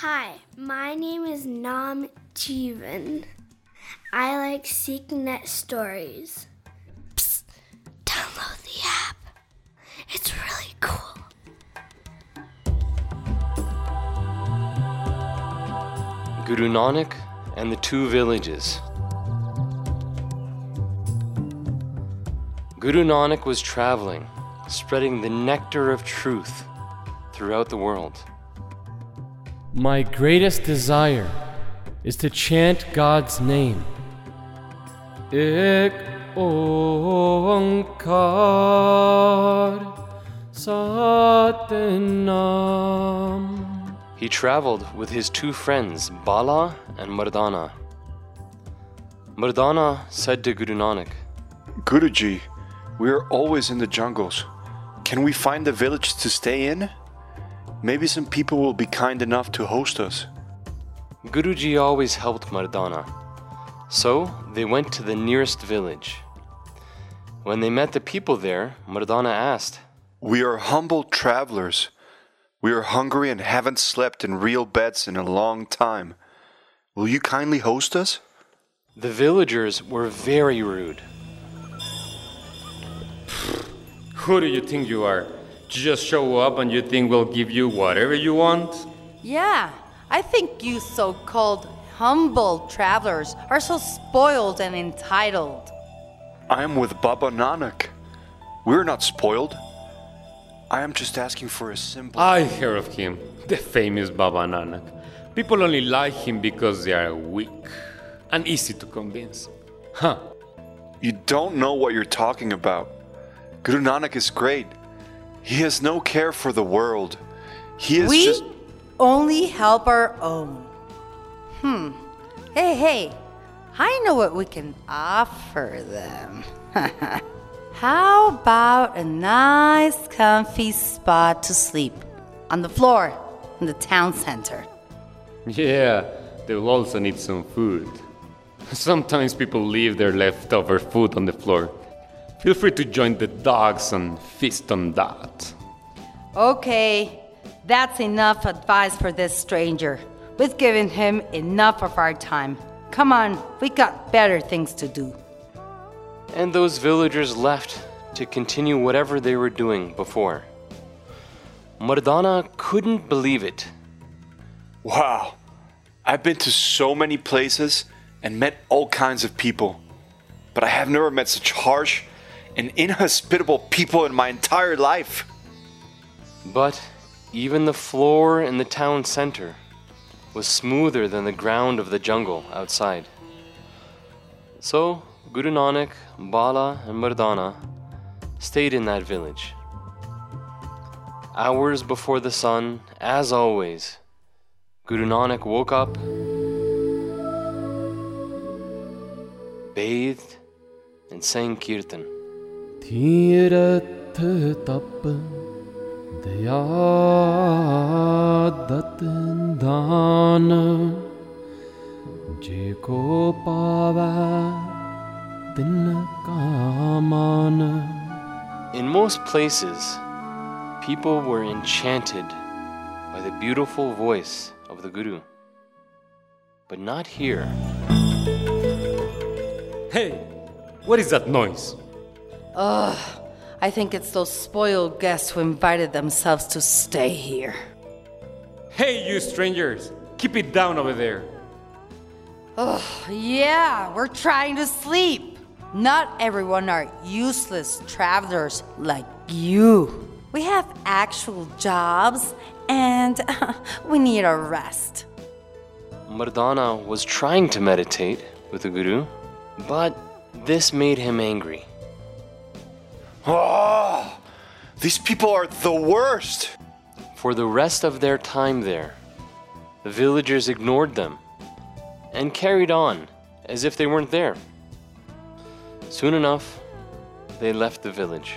Hi, my name is Nam Jeevan. I like SikhNet stories. Psst, download the app. It's really cool. Guru Nanak and the Two Villages. Guru Nanak was traveling, spreading the nectar of truth throughout the world. My greatest desire is to chant God's name. Ek onkar satnam. He traveled with his two friends, Bala and Mardana. Mardana said to Guru Nanak, Guruji, we are always in the jungles. Can we find a village to stay in? Maybe some people will be kind enough to host us. Guruji always helped Mardana. So they went to the nearest village. When they met the people there, Mardana asked, We are humble travelers. We are hungry and haven't slept in real beds in a long time. Will you kindly host us? The villagers were very rude. Who do you think you are? Just show up and you think we'll give you whatever you want? Yeah, I think you so called humble travelers are so spoiled and entitled. I am with Baba Nanak. We're not spoiled. I am just asking for a simple. I hear of him, the famous Baba Nanak. People only like him because they are weak and easy to convince. Huh. You don't know what you're talking about. Guru Nanak is great. He has no care for the world. He is we just. only help our own. Hmm. Hey, hey, I know what we can offer them. How about a nice, comfy spot to sleep? On the floor in the town center. Yeah, they'll also need some food. Sometimes people leave their leftover food on the floor. Feel free to join the dogs and feast on that. Okay, that's enough advice for this stranger. We've given him enough of our time. Come on, we got better things to do. And those villagers left to continue whatever they were doing before. Mardana couldn't believe it. Wow. I've been to so many places and met all kinds of people. But I have never met such harsh and inhospitable people in my entire life. But even the floor in the town center was smoother than the ground of the jungle outside. So Guru Nanak, Bala, and Mardana stayed in that village. Hours before the sun, as always, Guru Nanak woke up, bathed, and sang kirtan. Tirath तप दया दत दान जे को पावै तिन कामान In most places, people were enchanted by the beautiful voice of the Guru. But not here. Hey, what is that noise? Ugh, I think it's those spoiled guests who invited themselves to stay here. Hey, you strangers! Keep it down over there. Ugh, yeah, we're trying to sleep. Not everyone are useless travelers like you. We have actual jobs and we need a rest. Mardana was trying to meditate with the Guru, but this made him angry. Oh, these people are the worst. For the rest of their time there, the villagers ignored them and carried on as if they weren't there. Soon enough, they left the village.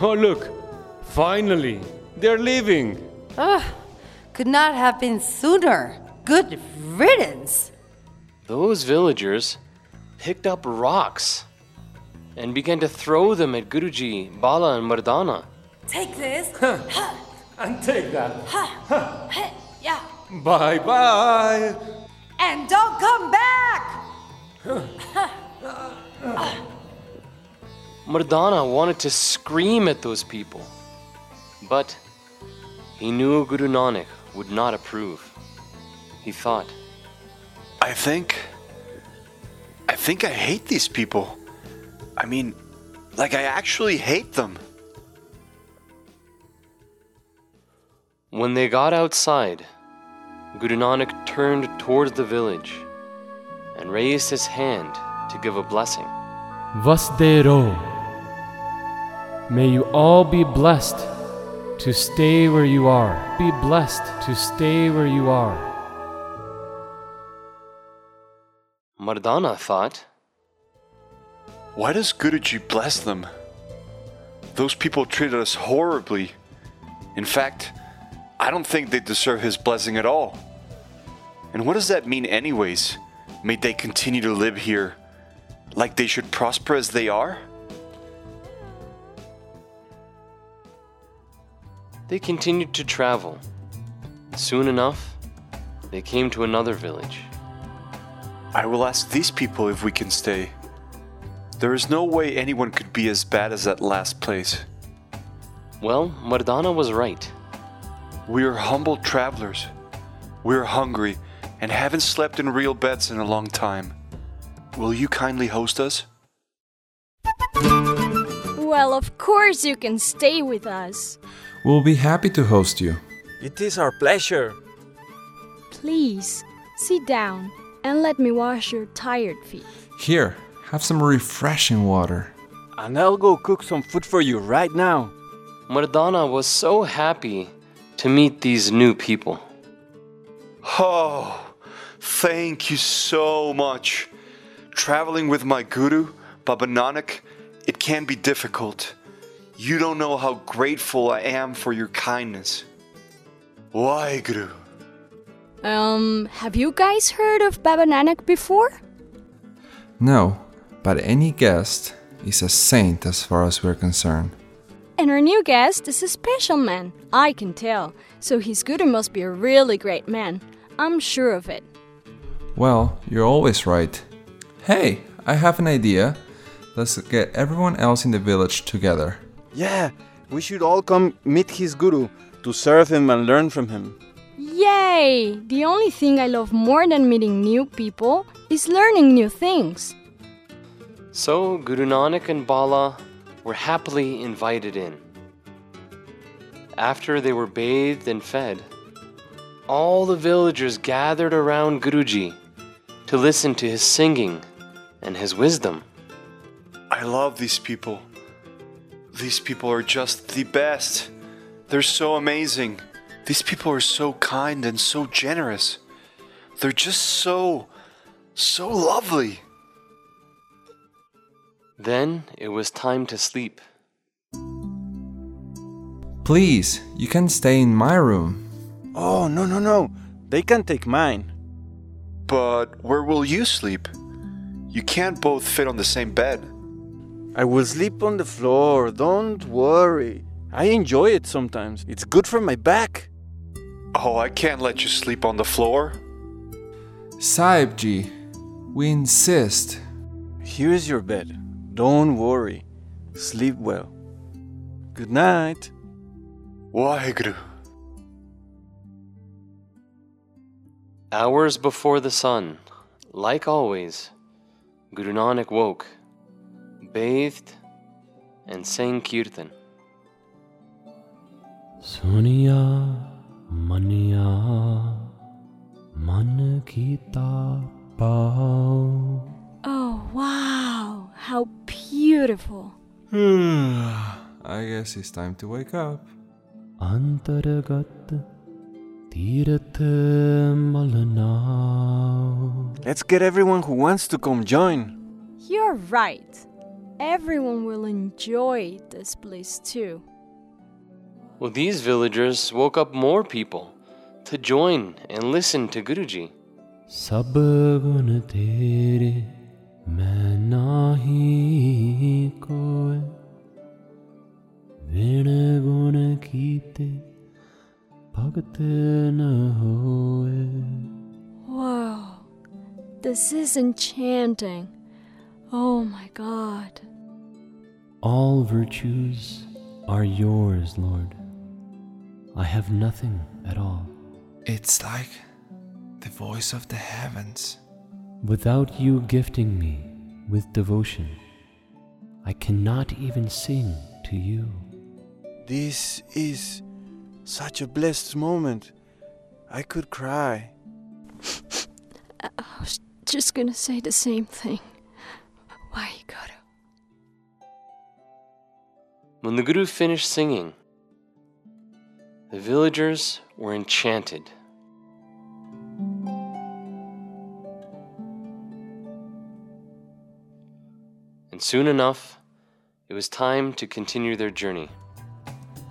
Oh, look! Finally! They're leaving! Ugh, could not have been sooner. Good riddance. Those villagers picked up rocks and began to throw them at Guruji, Bala, and Mardana. Take this. And take that. Yeah. Bye bye. And don't come back. Mardana wanted to scream at those people, but he knew Guru Nanak would not approve. He thought, I think. I think I hate these people. I mean, like I actually hate them. When they got outside, Guru Nanak turned towards the village and raised his hand to give a blessing. Vasdero. May you all be blessed to stay where you are. Be blessed to stay where you are. Mardana thought, Why does Guruji bless them? Those people treated us horribly. In fact, I don't think they deserve his blessing at all. And what does that mean, anyways? May they continue to live here like they should prosper as they are? They continued to travel. Soon enough, they came to another village. I will ask these people if we can stay. There is no way anyone could be as bad as that last place. Well, Mardana was right. We are humble travelers. We are hungry and haven't slept in real beds in a long time. Will you kindly host us? Well, of course you can stay with us. We'll be happy to host you. It is our pleasure. Please, sit down and let me wash your tired feet. Here, have some refreshing water. And I'll go cook some food for you right now. Mardana was so happy to meet these new people. Oh, thank you so much. Traveling with my guru, Baba Nanak, it can be difficult. You don't know how grateful I am for your kindness. Why, Guru? Um, have you guys heard of Baba Nanak before? No, but any guest is a saint as far as we're concerned. And our new guest is a special man, I can tell. So his guru must be a really great man. I'm sure of it. Well, you're always right. Hey, I have an idea. Let's get everyone else in the village together. Yeah, we should all come meet his guru to serve him and learn from him. Yay! The only thing I love more than meeting new people is learning new things. So Guru Nanak and Bala were happily invited in. After they were bathed and fed, all the villagers gathered around Guruji to listen to his singing and his wisdom. I love these people. These people are just the best. They're so amazing. These people are so kind and so generous. They're just so, so lovely. Then it was time to sleep. Please, you can stay in my room. Oh, no, no, no. They can take mine. But where will you sleep? You can't both fit on the same bed. I will sleep on the floor. Don't worry. I enjoy it sometimes. It's good for my back. Oh, I can't let you sleep on the floor. Saibji, we insist. Here is your bed. Don't worry. Sleep well. Good night. Waheguru. Hours before the sun, like always, Guru Nanak woke, bathed, and sang kirtan. Sonia Mania Man Kita Pao Oh, wow! How beautififul! Hmm, I guess it's time to wake up. Antaragat Tirath Malana Let's get everyone who wants to come join. You're right. Everyone will enjoy this place too. Well, these villagers woke up more people to join and listen to Guruji. सब गुण तेरे मैं नाही कोय विण गुण kite pagate na hoe. Whoa, this is enchanting. Oh my god. All virtues are yours, Lord. I have nothing at all. It's like the voice of the heavens. Without you gifting me with devotion, I cannot even sing to you. This is such a blessed moment. I could cry. I was just gonna say the same thing. Why you gotta? When the Guru finished singing, the villagers were enchanted. And soon enough, it was time to continue their journey.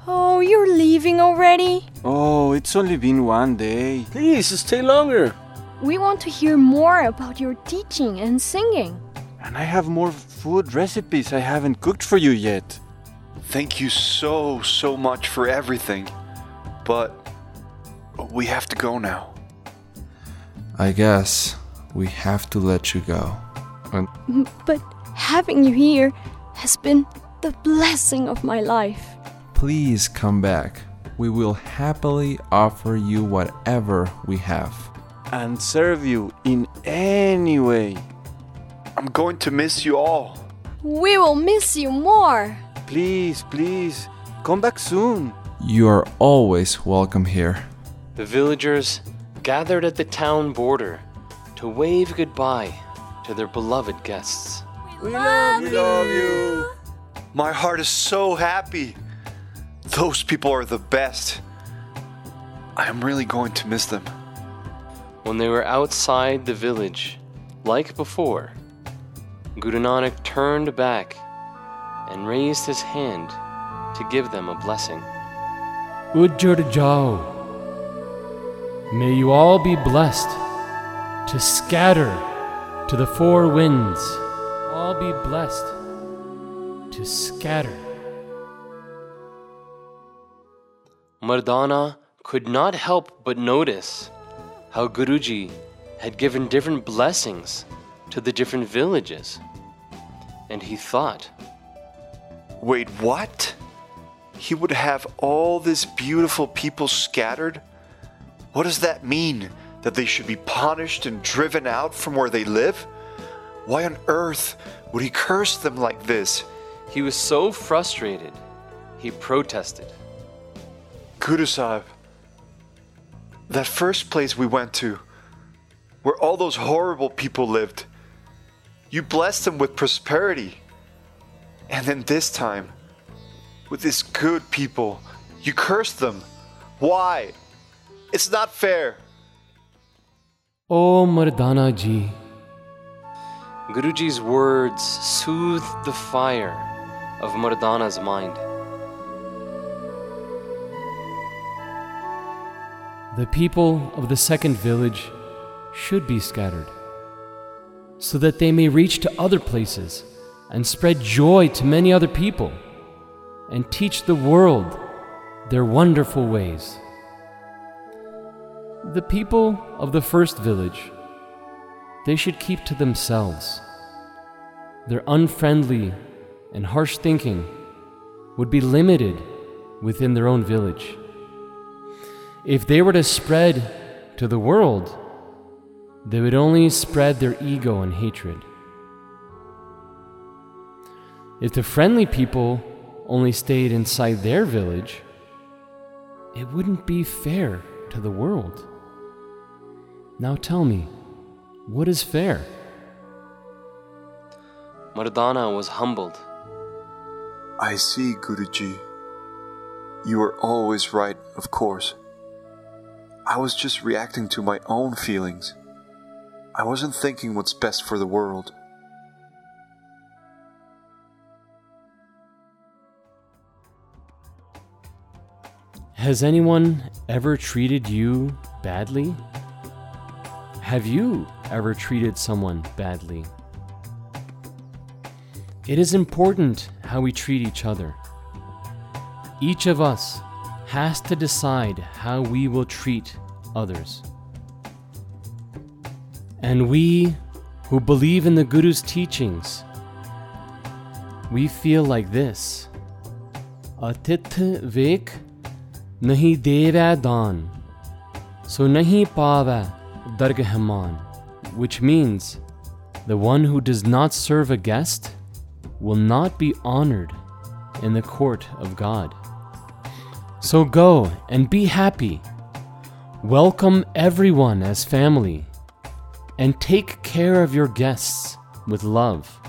Oh, you're leaving already? Oh, it's only been one day. Please stay longer. We want to hear more about your teaching and singing. And I have more food recipes I haven't cooked for you yet. Thank you so, so much for everything. But we have to go now. I guess we have to let you go. And But having you here has been the blessing of my life. please come back. We will happily offer you whatever we have. And serve you in any way. I'm going to miss you all. We will miss you more. Please, please, come back soon. You are always welcome here. The villagers gathered at the town border to wave goodbye to their beloved guests. We love you. My heart is so happy. Those people are the best. I am really going to miss them. When they were outside the village, like before, Guru Nanak turned back and raised his hand to give them a blessing. Ujjad Jao. May you all be blessed to scatter to the four winds. All be blessed to scatter. Mardana could not help but notice how Guruji had given different blessings to the different villages. And he thought, Wait, what? He would have all these beautiful people scattered? What does that mean? That they should be punished and driven out from where they live? Why on earth would he curse them like this? he was so frustrated, he protested. Guru Sahib, that first place we went to, where all those horrible people lived, you blessed them with prosperity. And then this time, with these good people, you cursed them. Why? It's not fair. Oh, Mardana ji, Guruji's words soothed the fire of Mardana's mind. the people of the second village should be scattered, so that they may reach to other places and spread joy to many other people, and teach the world their wonderful ways. The people of the first village, they should keep to themselves. Their unfriendly and harsh thinking would be limited within their own village. If they were to spread to the world, they would only spread their ego and hatred. If the friendly people only stayed inside their village, it wouldn't be fair to the world. Now tell me, what is fair? Mardana was humbled. I see, Guruji. You are always right, of course. I was just reacting to my own feelings. I wasn't thinking what's best for the world. Has anyone ever treated you badly? Have you ever treated someone badly? It is important how we treat each other. Each of us has to decide how we will treat others. And we who believe in the Guru's teachings, we feel like this Atith vek nahi deva dan, so nahi pava dargahman, which means the one who does not serve a guest will not be honored in the court of God. So go and be happy. Welcome everyone as family and take care of your guests with love.